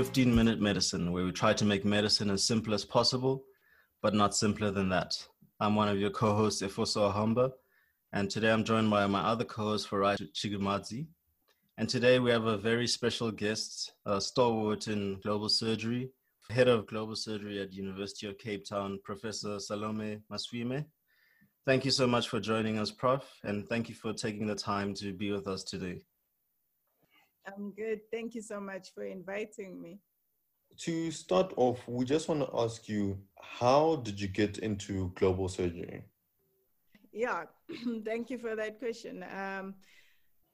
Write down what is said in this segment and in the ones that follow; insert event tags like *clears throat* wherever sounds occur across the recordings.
15 Minute Medicine, where we try to make medicine as simple as possible, but not simpler than that. I'm one of your co hosts, Efoso Ahamba, and today I'm joined by my other co host, Farai Chigumadzi. And today we have a very special guest, a stalwart in global surgery, head of global surgery at University of Cape Town, Professor Salome Maswime. Thank you so much for joining us, Prof, and thank you for taking the time to be with us today. I'm good. Thank you so much for inviting me. To start off, we just want to ask you how did you get into global surgery? Yeah, *clears throat* thank you for that question. Um,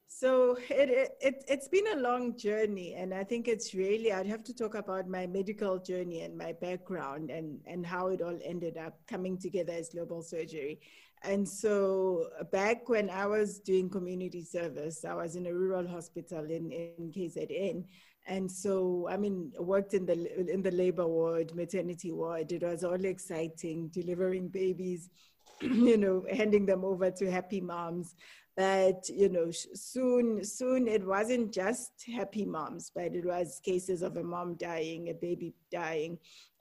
so it, it, it, has been a long journey, and I think it's really, I'd have to talk about my medical journey and my background and, and how it all ended up coming together as global surgery. And so uh, back when I was doing community service, I was in a rural hospital in, in KZN. And so, I mean, worked in the, in the labor ward, maternity ward. It was all exciting, delivering babies, *clears throat* you know, handing them over to happy moms. But, you know, soon, soon it wasn't just happy moms, but it was cases of a mom dying, a baby dying,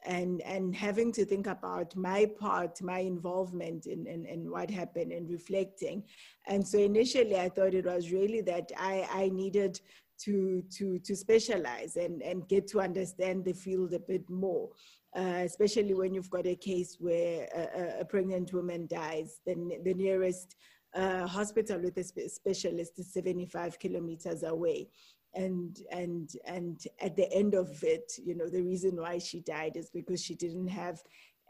and and having to think about my part my involvement in, in, in what happened and reflecting. And so initially i thought it was really that i i needed to to to specialize and and get to understand the field a bit more uh, especially when you've got a case where a, a pregnant woman dies then the nearest uh, hospital with a spe- specialist is 75 kilometers away and and and at the end of it you know the reason why she died is because she didn't have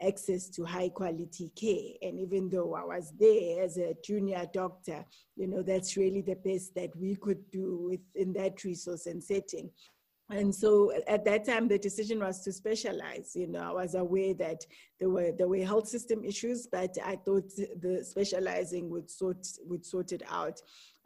access to high quality care. And even though i was there as a junior doctor you know that's really the best that we could do within that resource and setting. And so at that time the decision was to specialize. You know i was aware that there were there were health system issues but i thought the specializing would sort would sort it out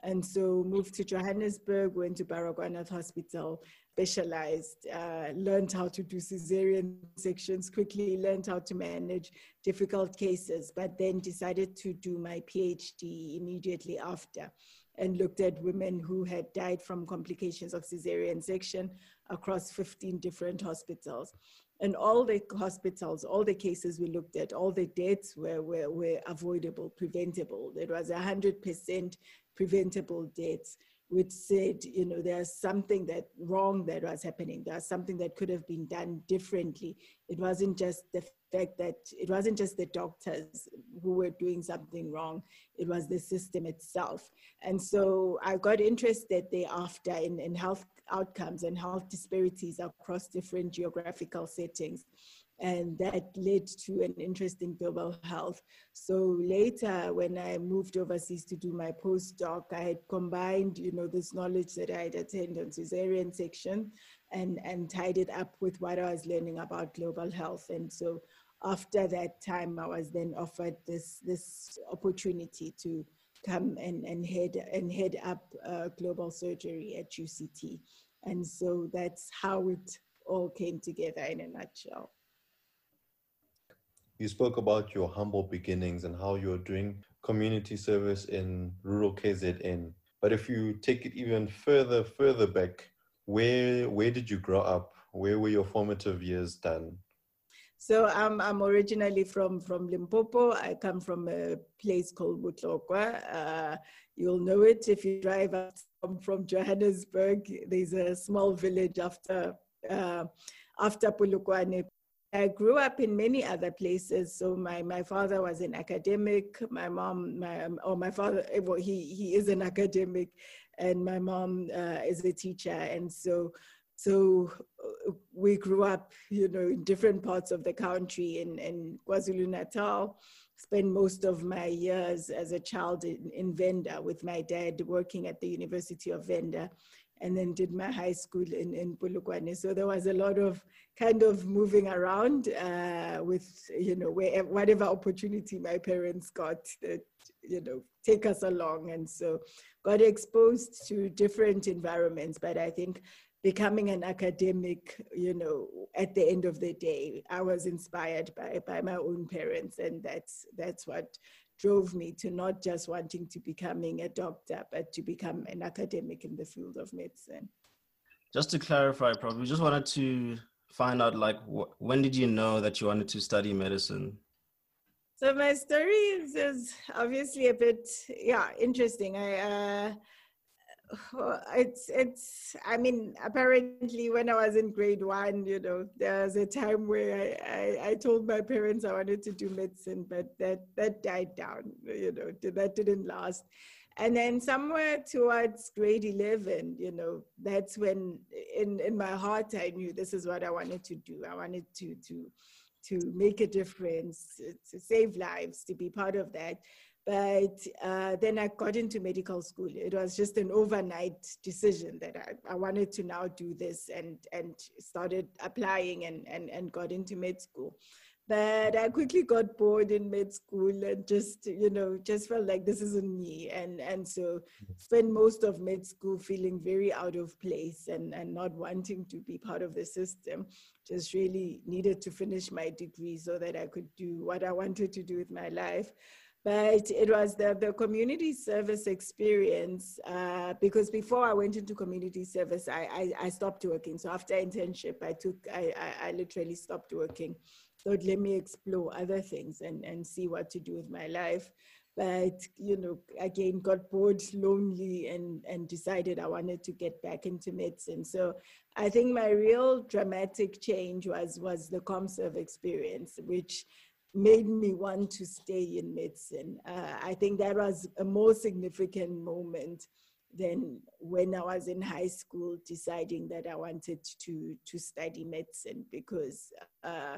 and so moved to Johannesburg, went to Baragwanath Hospital, specialized, uh, learned how to do cesarean sections quickly, learned how to manage difficult cases, but then decided to do my PhD immediately after and looked at women who had died from complications of cesarean section across 15 different hospitals. And all the hospitals, all the cases we looked at, all the deaths were, were, were avoidable, preventable. It was 100% preventable deaths, which said, you know, there's something that wrong that was happening. There's something that could have been done differently. It wasn't just the fact that it wasn't just the doctors who were doing something wrong. It was the system itself. And so I got interested thereafter in, in health outcomes and health disparities across different geographical settings and that led to an interest in global health. So later, when I moved overseas to do my postdoc, I had combined, you know, this knowledge that I had attained on cesarean section and, and tied it up with what I was learning about global health. And so after that time, I was then offered this, this opportunity to come and, and, head, and head up uh, global surgery at UCT. And so that's how it all came together in a nutshell you spoke about your humble beginnings and how you're doing community service in rural KZN. But if you take it even further, further back, where where did you grow up? Where were your formative years done? So I'm I'm originally from from Limpopo. I come from a place called Botlokwa. Uh, you'll know it if you drive up from, from Johannesburg. There's a small village after uh, after Polokwane I grew up in many other places. So my, my father was an academic. My mom, my or my father, eh, well, he he is an academic, and my mom uh, is a teacher. And so, so uh, we grew up, you know, in different parts of the country. In in KwaZulu Natal, spent most of my years as a child in, in Venda with my dad working at the University of Venda and then did my high school in, in Polokwane. So there was a lot of kind of moving around uh, with, you know, whatever opportunity my parents got that, you know, take us along. And so got exposed to different environments. But I think becoming an academic, you know, at the end of the day, I was inspired by, by my own parents. And that's, that's what drove me to not just wanting to becoming a doctor, but to become an academic in the field of medicine. just to clarify, probably just wanted to find out like wh- when did you know that you wanted to study medicine? So my story is, is obviously a bit yeah interesting. I uh, *sighs* it's it's i mean apparently when i was in grade one you know there was a time where I, I, I told my parents i wanted to do medicine but that that died down you know that didn't last. And then somewhere towards grade 11 you know that's when in in my heart i knew this is what i wanted to do. I wanted to to to make a difference to save lives to be part of that but uh, then I got into medical school. It was just an overnight decision that I, I wanted to now do this and, and started applying and, and, and got into med school. But I quickly got bored in med school and just, you know, just felt like this isn't me. And, and so spent most of med school feeling very out of place and, and not wanting to be part of the system. Just really needed to finish my degree so that I could do what I wanted to do with my life but it was the, the community service experience uh, because before I went into community service, I, I, I, stopped working. So after internship, I took, I, I, I literally stopped working. Thought, let me explore other things and, and see what to do with my life. But, you know, again, got bored, lonely, and, and decided I wanted to get back into medicine. So I think my real dramatic change was, was the ComServe experience, which made me want to stay in medicine. Uh, I think that was a more significant moment than when I was in high school deciding that I wanted to, to study medicine because uh,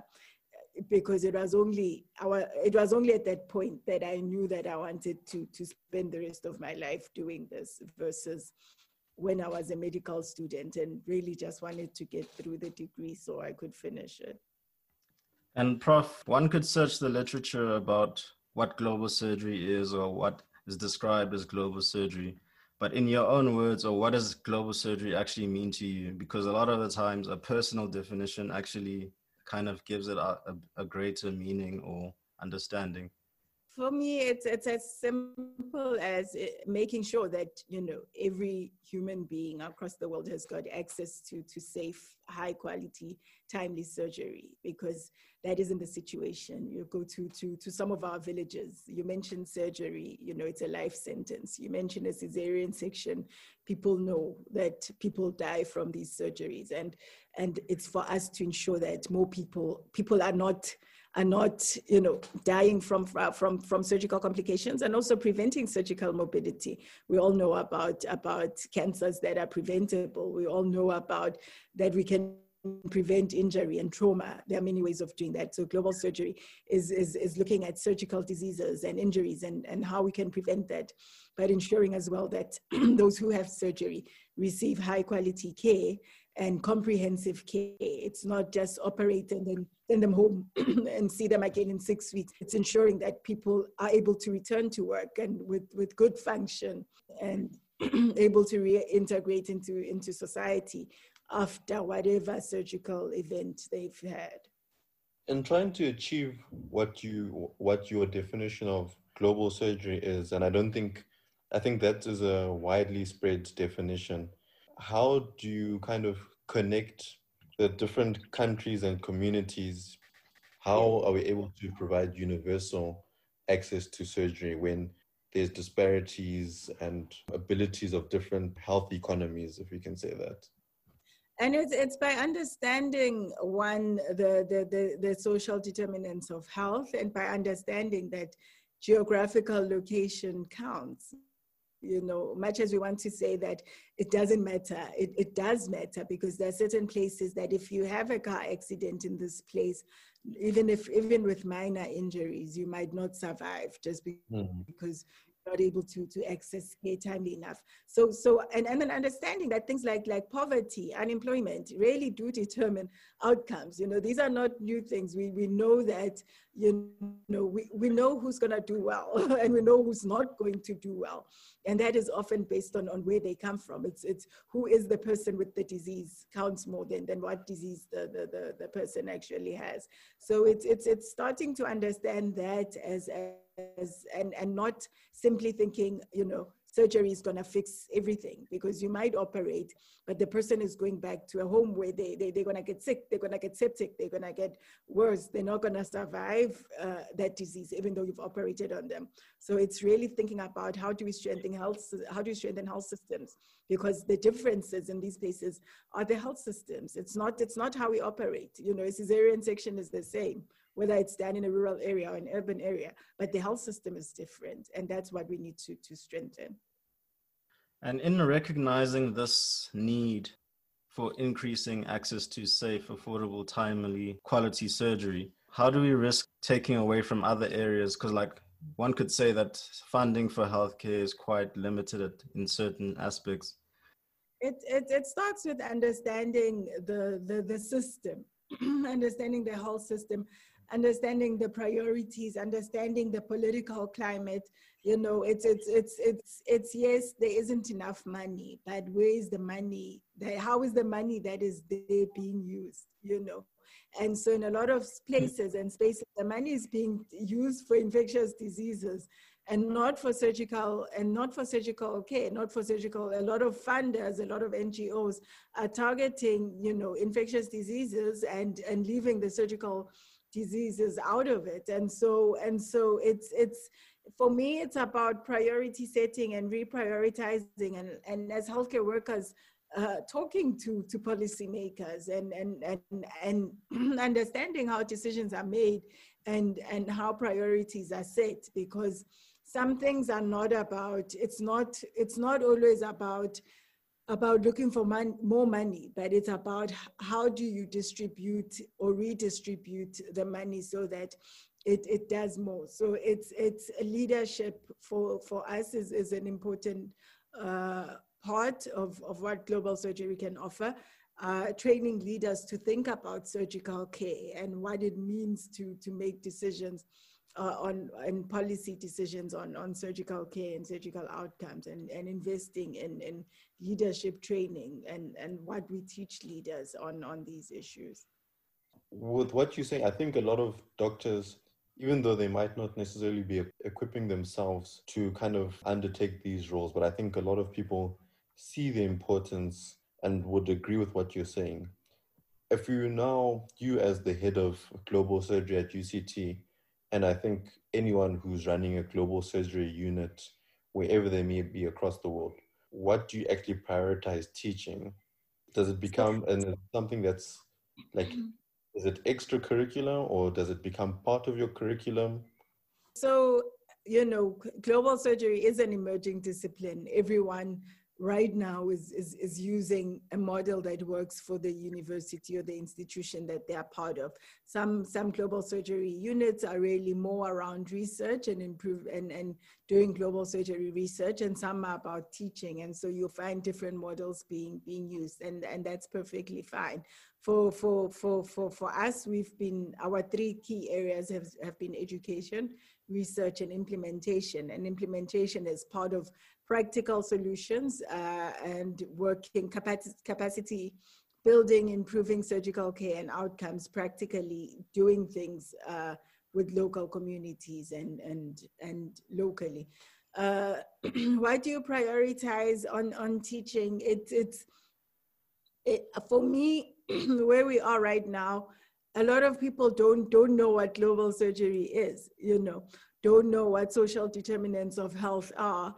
because it was only our it was only at that point that I knew that I wanted to to spend the rest of my life doing this versus when I was a medical student and really just wanted to get through the degree so I could finish it. And Prof, one could search the literature about what global surgery is or what is described as global surgery. But in your own words, or what does global surgery actually mean to you? Because a lot of the times, a personal definition actually kind of gives it a, a, a greater meaning or understanding for me it's it's as simple as eh, making sure that you know every human being across the world has got access to to safe high quality timely surgery because that isn't the situation. You go to to to some of our villages you mentioned surgery you know it's a life sentence. You mentioned a cesarean section. People know that people die from these surgeries and and it's for us to ensure that more people people are not are not, you know, dying from, uh, from, from surgical complications and also preventing surgical morbidity. We all know about, about cancers that are preventable. We all know about that we can prevent injury and trauma. There are many ways of doing that. So global surgery is, is, is looking at surgical diseases and injuries and, and how we can prevent that, but ensuring as well that *clears throat* those who have surgery receive high quality care and comprehensive care. It's not just operate and send them home *clears throat* and see them again in six weeks. It's ensuring that people are able to return to work and with, with good function and *clears throat* able to reintegrate into, into society after whatever surgical event they've had. In trying to achieve what you what your definition of global surgery is, and I don't think I think that is a widely spread definition how do you kind of connect the different countries and communities? How are we able to provide universal access to surgery when there's disparities and abilities of different health economies, if we can say that? And it's, it's by understanding one, the, the, the, the social determinants of health and by understanding that geographical location counts you know, much as we want to say that it doesn't matter, it, it does matter because there are certain places that if you have a car accident in this place, even if even with minor injuries, you might not survive just mm-hmm. Not able to to access care timely enough. So so and, and then understanding that things like like poverty, unemployment really do determine outcomes. You know, these are not new things. We we know that you know we, we know who's gonna do well *laughs* and we know who's not going to do well. And that is often based on, on where they come from. It's it's who is the person with the disease counts more than, than what disease the, the, the, the person actually has. So it's it's it's starting to understand that as, as as and and not simply thinking you know surgery is going to fix everything because you might operate, but the person is going back to a home where they, they, they're going to get sick, they're going to get septic, they're going to get worse, they're not going to survive uh, that disease, even though you've operated on them. So it's really thinking about how do we strengthen health, how do we strengthen health systems? Because the differences in these places are the health systems. It's not, it's not how we operate. You know, a cesarean section is the same whether it's done in a rural area or an urban area, but the health system is different. And that's what we need to, to strengthen. And in recognizing this need for increasing access to safe, affordable, timely, quality surgery, how do we risk taking away from other areas? Because, like, one could say that funding for healthcare is quite limited in certain aspects. It, it, it starts with understanding the, the, the system, *clears throat* understanding the whole system understanding the priorities, understanding the political climate. You know, it's it's it's it's it's yes, there isn't enough money, but where is the money? how is the money that is there being used? You know, and so in a lot of places and spaces, the money is being used for infectious diseases and not for surgical and not for surgical care, not for surgical. A lot of funders, a lot of NGOs are targeting, you know, infectious diseases and and leaving the surgical diseases out of it. And so and so it's it's for me it's about priority setting and reprioritizing. And and as healthcare workers uh, talking to to policymakers and and and and *clears throat* understanding how decisions are made and and how priorities are set. Because some things are not about it's not it's not always about about looking for man, more money, but it's about how do you distribute or redistribute the money so that it, it does more. So it's it's leadership for for us is, is an important uh, part of, of what global surgery can offer. Uh, training leaders to think about surgical care and what it means to to make decisions uh, on, on policy decisions on, on surgical care and surgical outcomes and, and investing in, in leadership training and, and what we teach leaders on, on these issues. With what you say, I think a lot of doctors, even though they might not necessarily be equipping themselves to kind of undertake these roles, but I think a lot of people see the importance and would agree with what you're saying. If you now, you as the head of global surgery at UCT, and I think anyone who's running a global surgery unit, wherever they may be across the world, what do you actually prioritize teaching? Does it become and something that's like, mm-hmm. is it extracurricular or does it become part of your curriculum? So, you know, global surgery is an emerging discipline. Everyone right now is, is, is using a model that works for the university or the institution that they are part of. Some, some global surgery units are really more around research and improve and, and doing global surgery research and some are about teaching. And so you'll find different models being, being used and, and that's perfectly fine. For, for, for, for, for us, we've been, our three key areas have, have been education, research and implementation. And implementation is part of practical solutions uh, and working capacity, capacity building, improving surgical care and outcomes, practically doing things uh, with local communities and, and, and locally. Uh, *clears throat* why do you prioritize on, on teaching? It, it's, it, for me, *clears throat* where we are right now, a lot of people don't, don't know what global surgery is, you know, don't know what social determinants of health are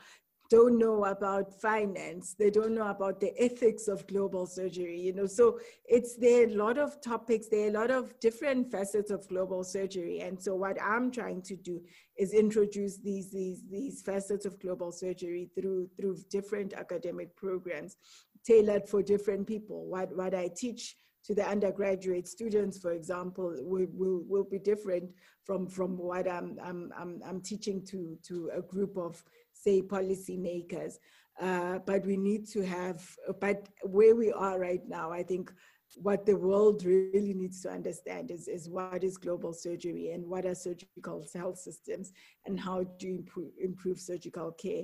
don't know about finance. They don't know about the ethics of global surgery you know. So it's there are a lot of topics there are a lot of different facets of global surgery. And so what i'm trying to do is introduce these these these facets of global surgery through through different academic programs tailored for different people. What what i teach to the undergraduate students, for example, will, will, will be different from, from what I'm, I'm, I'm, I'm teaching to, to a group of say policymakers. Uh, but we need to have, but where we are right now, I think what the world really needs to understand is, is what is global surgery and what are surgical health systems and how do improve, improve surgical care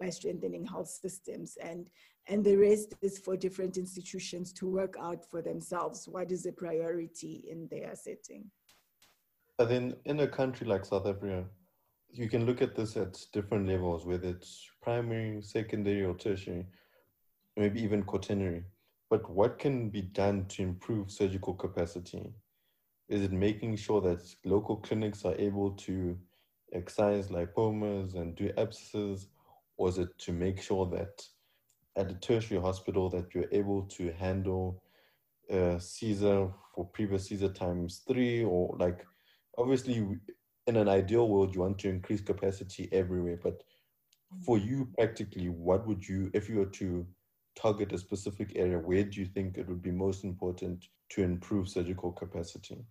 by strengthening health systems and and the rest is for different institutions to work out for themselves what is a priority in their setting but then in a country like south africa you can look at this at different levels, whether it's primary, secondary, or tertiary, maybe even quaternary. But what can be done to improve surgical capacity? Is it making sure that local clinics are able to excise lipomas and do abscesses, or is it to make sure that at a tertiary hospital that you're able to handle uh, Caesar for previous Caesar times three, or like obviously in an ideal world you want to increase capacity everywhere, but for you practically, what would you if you were to target a specific area, where do you think it would be most important to improve surgical capacity?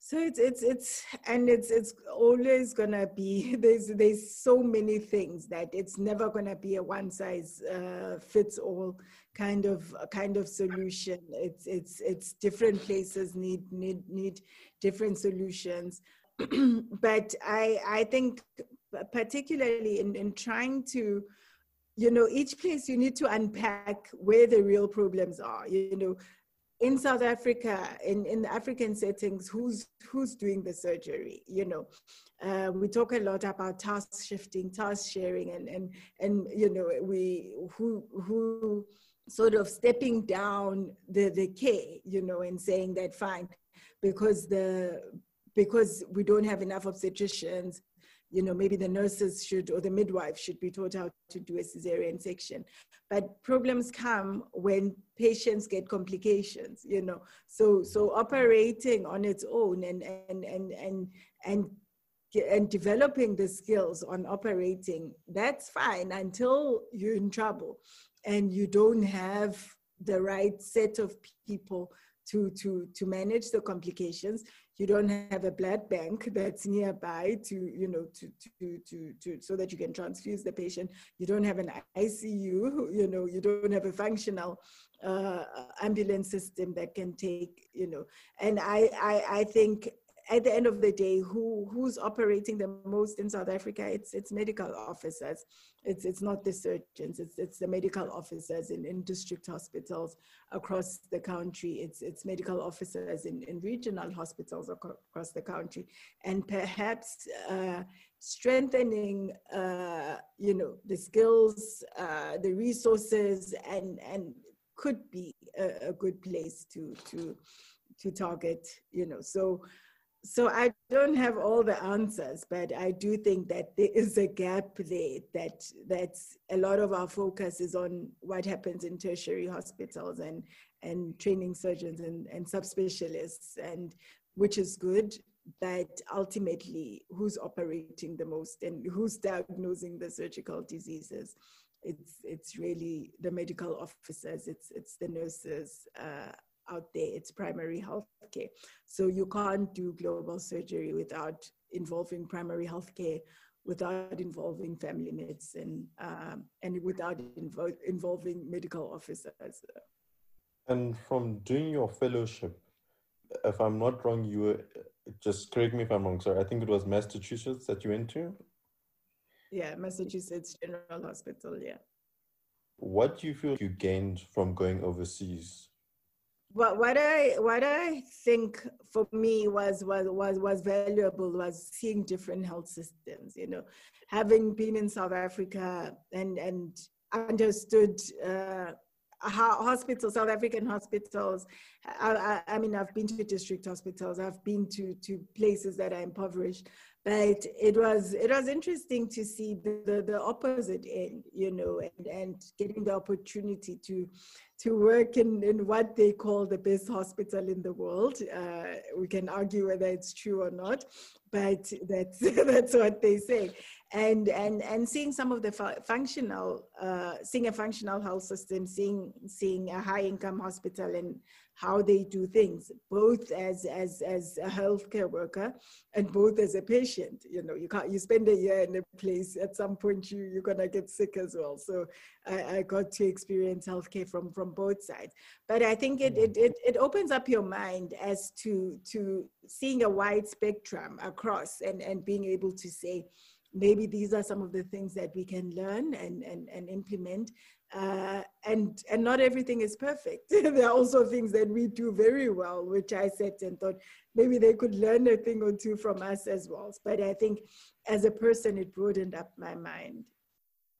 So it's it's it's and it's it's always gonna be *laughs* there's there's so many things that it's never gonna be a one size uh, fits all kind of kind of solution. It's it's it's different places need need need different solutions. *clears throat* but I I think particularly in in trying to you know each place you need to unpack where the real problems are you know in South Africa, in, in African settings, who's who's doing the surgery? You know, uh, we talk a lot about task shifting, task sharing, and and and you know, we who who sort of stepping down the the care, you know, and saying that fine, because the because we don't have enough obstetricians, you know, maybe the nurses should or the midwife should be taught how to do a cesarean section. But problems come when patients get complications, you know. So so operating on its own and and and and and and developing the skills on operating, that's fine until you're in trouble and you don't have the right set of people to, to, to manage the complications. You don't have a blood bank that's nearby to, you know, to, to, to, to, so that you can transfuse the patient. You don't have an ICU, you know, you don't have a functional uh, ambulance system that can take, you know, and I, I, I think at the end of the day, who who's operating the most in South Africa? It's it's medical officers. It's it's not the surgeons. It's it's the medical officers in, in district hospitals across the country. It's it's medical officers in, in regional hospitals across the country, and perhaps uh, strengthening uh, you know the skills, uh, the resources, and and could be a, a good place to to to target. You know so so I don't have all the answers, but I do think that there is a gap there that that's a lot of our focus is on what happens in tertiary hospitals and and training surgeons and, and subspecialists and which is good, but ultimately who's operating the most and who's diagnosing the surgical diseases. It's it's really the medical officers, it's it's the nurses, uh, out there, it's primary health care. So you can't do global surgery without involving primary health care, without involving family medicine, um, and without invo- involving medical officers. And from doing your fellowship, if I'm not wrong, you were, just correct me if I'm wrong, sorry, I think it was Massachusetts that you went to? Yeah, Massachusetts General Hospital, yeah. What do you feel you gained from going overseas what what I what I think for me was was was was valuable was seeing different health systems. You know, having been in South Africa and and understood. Uh, how hospitals, South African hospitals. I, I, I, mean, I've been to district hospitals. I've been to to places that are impoverished, but it was it was interesting to see the the, the opposite end, you know, and and getting the opportunity to to work in, in what they call the best hospital in the world. Uh, we can argue whether it's true or not, but that's *laughs* that's what they say. And and and seeing some of the fu- functional, uh, seeing a functional health system, seeing seeing a high income hospital and how they do things, both as as as a healthcare worker and both as a patient. You know, you can't you spend a year in a place. At some point, you you're gonna get sick as well. So I, I got to experience healthcare from from both sides. But I think it it it, it opens up your mind as to to seeing a wide spectrum across and and being able to say maybe these are some of the things that we can learn and, and, and implement Uh, and and not everything is perfect. *laughs* there are also things that we do very well, which I sat and thought maybe they could learn a thing or two from us as well. But I think as a person, it broadened up my mind.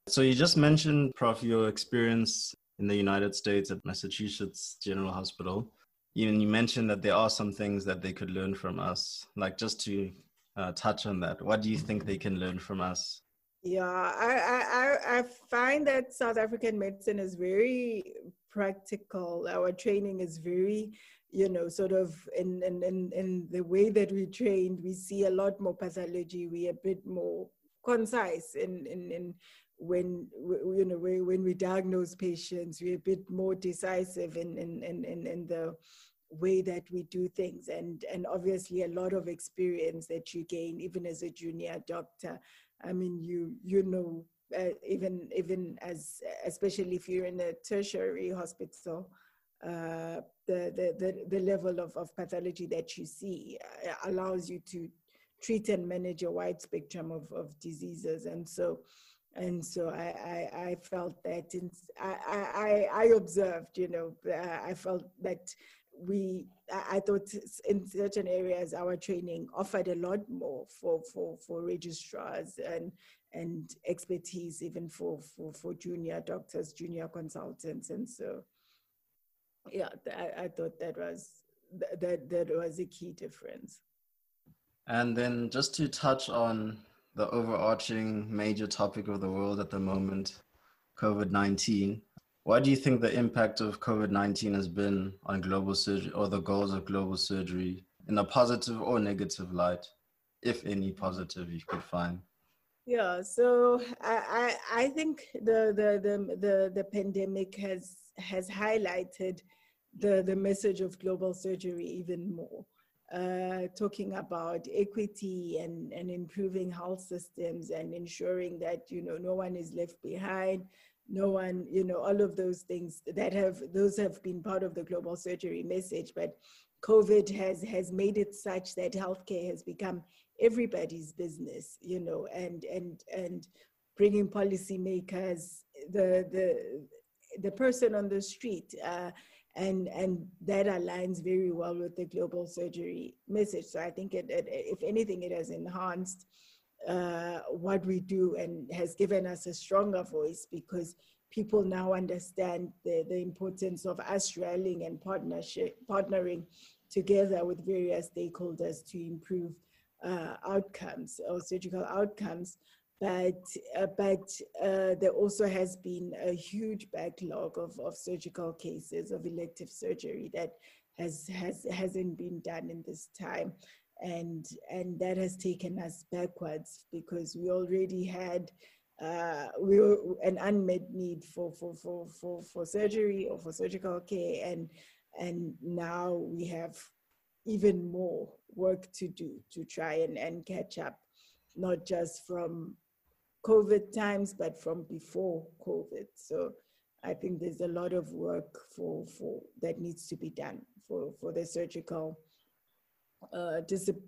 So you just mentioned, Prof, your experience in the United States at Massachusetts General Hospital. Even you mentioned that there are some things that they could learn from us. Like just to uh, touch on that, what do you think they can learn from us? Yeah, I, I, I find that South African medicine is very practical. Our training is very, you know, sort of in, in, in, in the way that we trained, we see a lot more pathology. We're a bit more concise in, in, in when, you know, when we diagnose patients, we're a bit more decisive in, in, in, in, in the way that we do things and and obviously a lot of experience that you gain even as a junior doctor I mean, you you know, uh, even even as especially if you're in a tertiary hospital, uh, the, the the the level of of pathology that you see uh, allows you to treat and manage a wide spectrum of of diseases, and so. And so I, I, I felt that in, I, I, I observed, you know, uh, I felt that we I thought in certain areas our training offered a lot more for for for registrars and and expertise even for for for junior doctors, junior consultants, and so yeah, I, I thought that was that that was a key difference. And then just to touch on the overarching major topic of the world at the moment, COVID nineteen. What do you think the impact of COVID 19 has been on global surgery or the goals of global surgery in a positive or negative light, if any positive you could find? Yeah, so I, I, I think the, the, the, the, the pandemic has, has highlighted the, the message of global surgery even more. Uh, talking about equity and, and improving health systems and ensuring that you know no one is left behind no one, you know, all of those things that have, those have been part of the global surgery message, but COVID has, has made it such that healthcare has become everybody's business, you know, and, and, and bringing policymakers, the, the, the person on the street, uh, and and that aligns very well with the global surgery message. So I think it, it, if anything, it has enhanced uh, what we do and has given us a stronger voice because people now understand the, the importance of us rallying and partnership, partnering together with various stakeholders to improve uh, outcomes or surgical outcomes. But, uh, but uh, there also has been a huge backlog of, of surgical cases of elective surgery that has, has, hasn't been done in this time and and that has taken us backwards because we already had uh, we were an unmet need for, for, for, for, for surgery or for surgical care and and now we have even more work to do to try and, and catch up not just from covid times but from before covid. So i think there's a lot of work for for that needs to be done for for the surgical uh,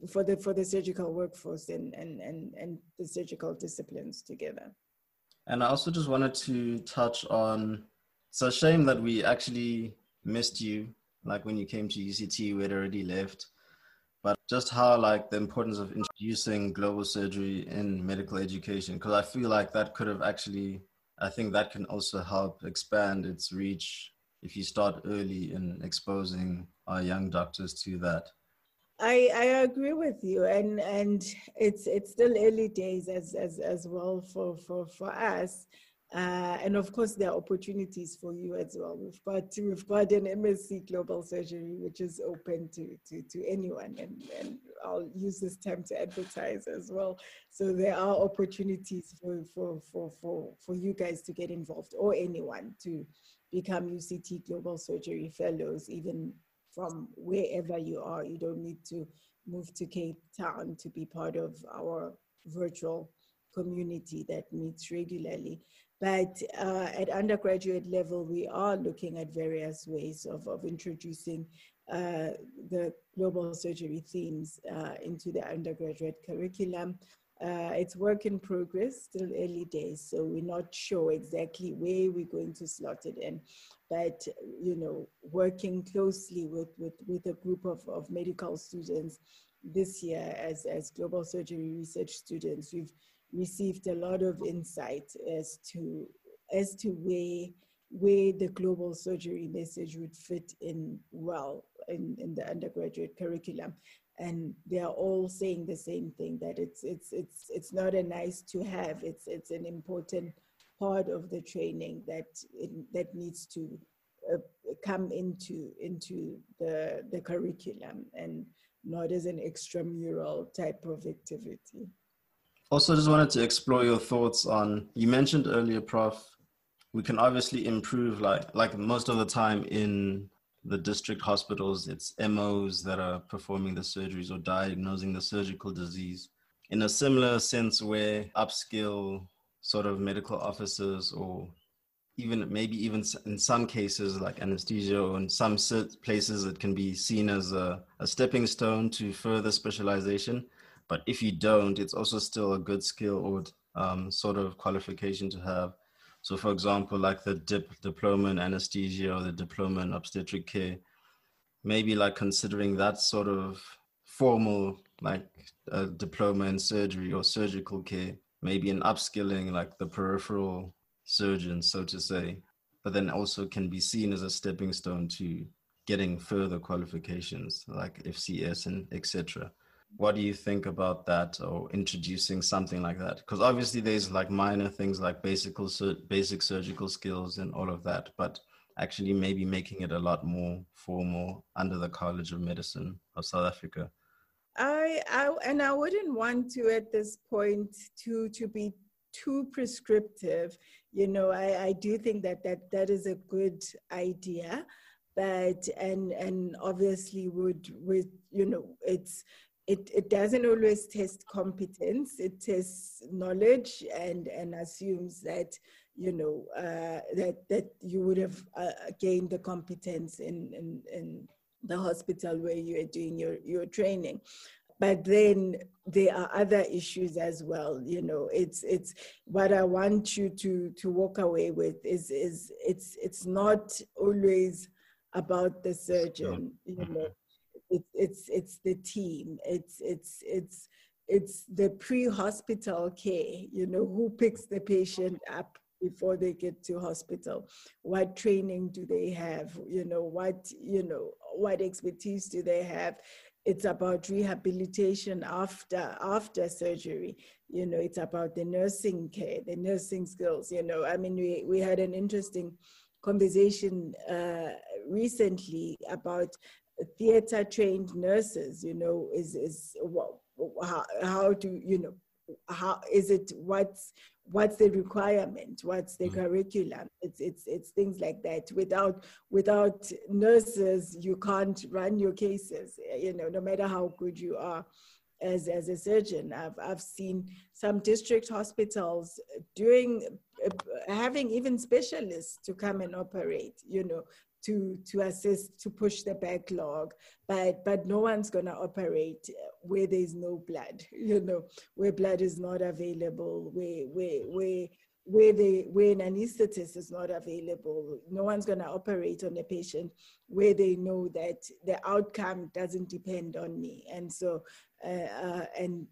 for the for the surgical workforce and, and and and the surgical disciplines together. And I also just wanted to touch on. It's a shame that we actually missed you, like when you came to UCT, we had already left. But just how like the importance of introducing global surgery in medical education, because I feel like that could have actually, I think that can also help expand its reach if you start early in exposing our young doctors to that. I, I agree with you, and and it's it's still early days as as as well for for for us, uh, and of course there are opportunities for you as well. We've got we've got an MSc Global Surgery which is open to to to anyone, and and I'll use this time to advertise as well. So there are opportunities for for for for for you guys to get involved or anyone to become UCT Global Surgery Fellows, even from wherever you are. You don't need to move to Cape Town to be part of our virtual community that meets regularly. But uh, at undergraduate level, we are looking at various ways of, of introducing uh, the global surgery themes uh, into the undergraduate curriculum. uh, it's work in progress, still early days, so we're not sure exactly where we're going to slot it in. But you know, working closely with with, with a group of, of medical students this year as as global surgery research students, we've received a lot of insight as to as to where where the global surgery message would fit in well in, in the undergraduate curriculum. And they are all saying the same thing that it's it's it's it's not a nice to have it's it's an important part of the training that it, that needs to uh, come into into the the curriculum and not as an extramural type of activity also just wanted to explore your thoughts on you mentioned earlier prof we can obviously improve like like most of the time in the district hospitals, it's MOs that are performing the surgeries or diagnosing the surgical disease. In a similar sense, where upskill sort of medical officers or even maybe even in some cases like anesthesia or in some places it can be seen as a, a stepping stone to further specialization. But if you don't it's also still a good skill or um, sort of qualification to have. So, for example, like the dip, diploma in anesthesia or the diploma in obstetric care, maybe like considering that sort of formal, like a diploma in surgery or surgical care, maybe an upskilling like the peripheral surgeon, so to say, but then also can be seen as a stepping stone to getting further qualifications like FCS and etc what do you think about that or introducing something like that? Because obviously there's like minor things like basic basic surgical skills and all of that but actually maybe making it a lot more formal under the college of medicine of south africa i, I and i wouldn't want to at this point to to be too prescriptive. You know i i do think that that that is a good idea but and and obviously would with you know it's it, it doesn't always test competence. It tests knowledge and and assumes that you know uh, that that you would have uh, gained the competence in, in in the hospital where you are doing your your training. But then there are other issues as well you know it's it's what i want you to to walk away with is is it's it's not always about the surgeon you mm-hmm. know. It's it's it's the team. It's it's it's it's the pre-hospital care you know who picks the patient up before they get to hospital? What training do they have? You know what you know what expertise do they have? It's about rehabilitation after after surgery. You know it's about the nursing care the nursing skills you know. I mean we, we had an interesting conversation uh, recently about theater trained nurses you know is is how, how do you know how is it what's what's the requirement what's the mm-hmm. curriculum? It's it's it's things like that. Without without nurses you can't run your cases you know no matter how good you are as as a surgeon. I've i've seen some district hospitals doing having even specialists to come and operate you know to to assist to push the backlog but but no one's going to operate where there's no blood *laughs* you know where blood is not available where where where where the where an anesthetist is not available. No one's going to operate on a patient where they know that the outcome doesn't depend on me. And so uh, uh, and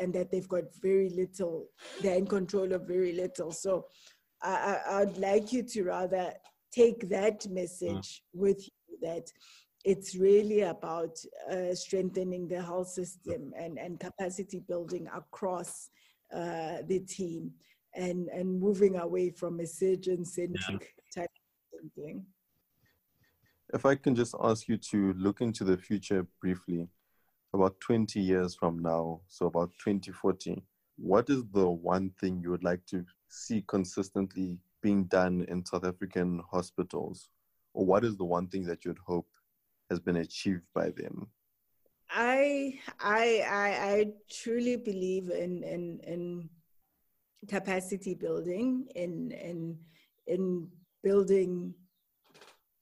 and that they've got very little they're in control of very little. So I, i'd like you to rather take that message mm. with you that it's really about uh, strengthening the health system and, and capacity building across uh, the team and, and moving away from a surgeon centric yeah. type of thinking. If I can just ask you to look into the future briefly, about 20 years from now, so about 2040, what is the one thing you would like to see consistently being done in South African hospitals? Or what is the one thing that you'd hope has been achieved by them? I I I, I truly believe in in in capacity building, in in in building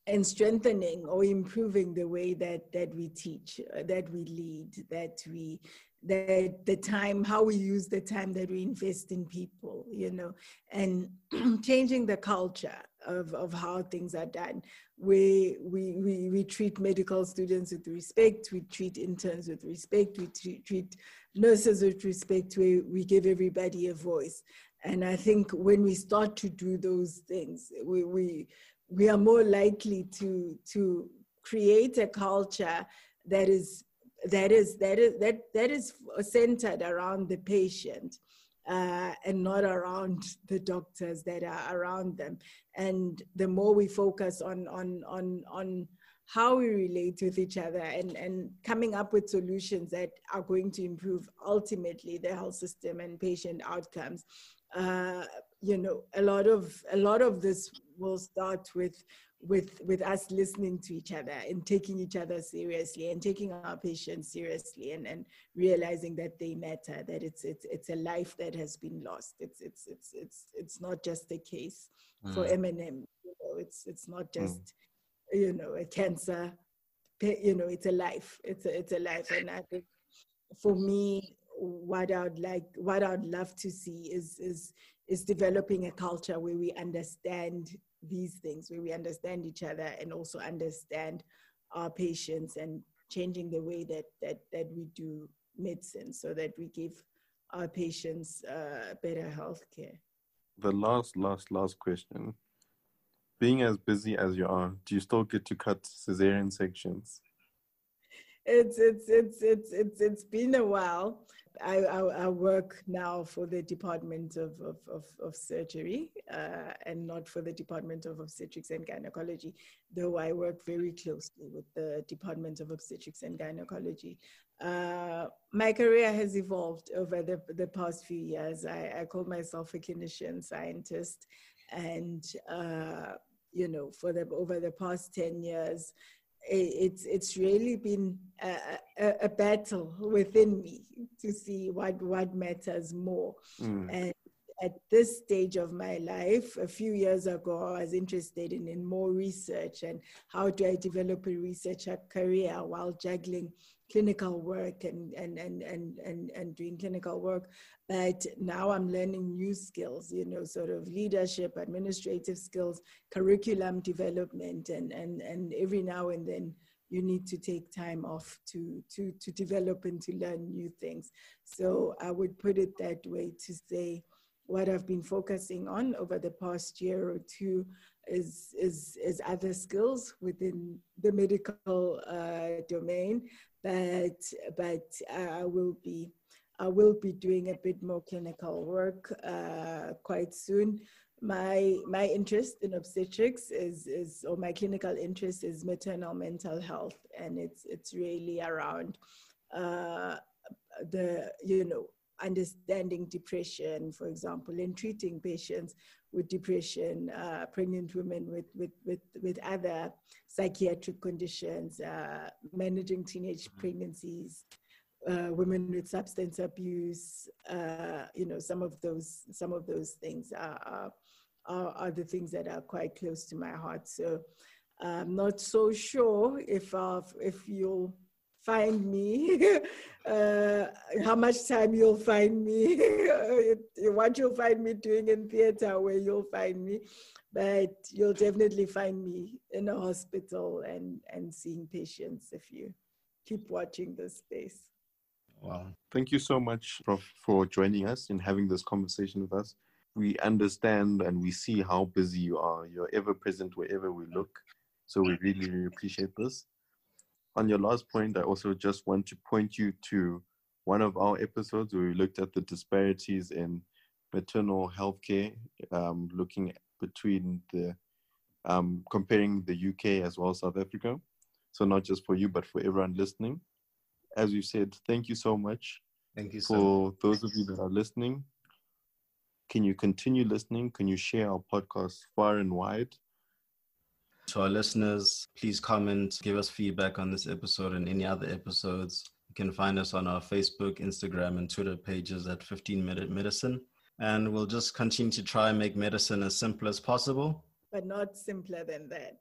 and strengthening or improving the way that that we teach, that we lead, that we the the time how we use the time that we invest in people you know and *clears throat* changing the culture of, of how things are done. We, we we we treat medical students with respect we treat interns with respect we treat, treat nurses with respect we, we give everybody a voice. And i think when we start to do those things we we we are more likely to to create a culture that is that is that is that that is centered around the patient uh, and not around the doctors that are around them. And the more we focus on on on on how we relate with each other and and coming up with solutions that are going to improve ultimately the health system and patient outcomes uh, you know a lot of a lot of this will start with with with us listening to each other and taking each other seriously and taking our patients seriously and and realizing that they matter that it's it's it's a life that has been lost it's it's it's it's it's not just a case mm. for M&M you know it's it's not mm. just mm. you know a cancer you know it's a life it's a it's a life and i think for me what i'd like what i'd love to see is is is developing a culture where we understand these things where we understand each other and also understand our patients and changing the way that that that we do medicine so that we give our patients uh, better health care. The last, last, last question. Being as busy as you are, do you still get to cut cesarean sections? It's it's it's it's it's it's been a while. I, I, I, work now for the Department of, of, of, of Surgery uh, and not for the Department of Obstetrics and Gynecology, though I work very closely with the Department of Obstetrics and Gynecology. Uh, my career has evolved over the, the past few years. I, I call myself a clinician scientist, and uh, you know, for the over the past 10 years, it's it's really been a, a, a, battle within me to see what what matters more mm. and at this stage of my life a few years ago i was interested in, in more research and how do i develop a researcher career while juggling clinical work and, and, and, and, and, and doing clinical work. But now I'm learning new skills, you know, sort of leadership, administrative skills, curriculum development, and, and, and every now and then you need to take time off to, to, to develop and to learn new things. So I would put it that way to say, what I've been focusing on over the past year or two is, is, is other skills within the medical uh, domain but but I will be I will be doing a bit more clinical work uh, quite soon. My my interest in obstetrics is is or my clinical interest is maternal mental health, and it's it's really around uh, the you know understanding depression, for example, and treating patients with depression, uh, pregnant women with, with, with, with other psychiatric conditions, uh, managing teenage mm-hmm. pregnancies, uh, women with substance abuse, uh, you know, some of those, some of those things are, are, are the things that are quite close to my heart. So I'm not so sure if, uh, if you'll find me, *laughs* uh, how much time you'll find me, *laughs* what you'll find me doing in theater, where you'll find me. But you'll definitely find me in a hospital and, and seeing patients if you keep watching this space. Wow. Thank you so much, Prof, for joining us and having this conversation with us. We understand and we see how busy you are. You're ever present wherever we look. So we really, really appreciate this on your last point, I also just want to point you to one of our episodes where we looked at the disparities in maternal health care, um, looking between the um, comparing the UK as well as South Africa. So not just for you, but for everyone listening. As you said, thank you so much. Thank you so for much. those of you that are listening. Can you continue listening? Can you share our podcast far and wide? To our listeners, please comment, give us feedback on this episode and any other episodes. You can find us on our Facebook, Instagram, and Twitter pages at 15 Minute Medicine. And we'll just continue to try and make medicine as simple as possible. But not simpler than that.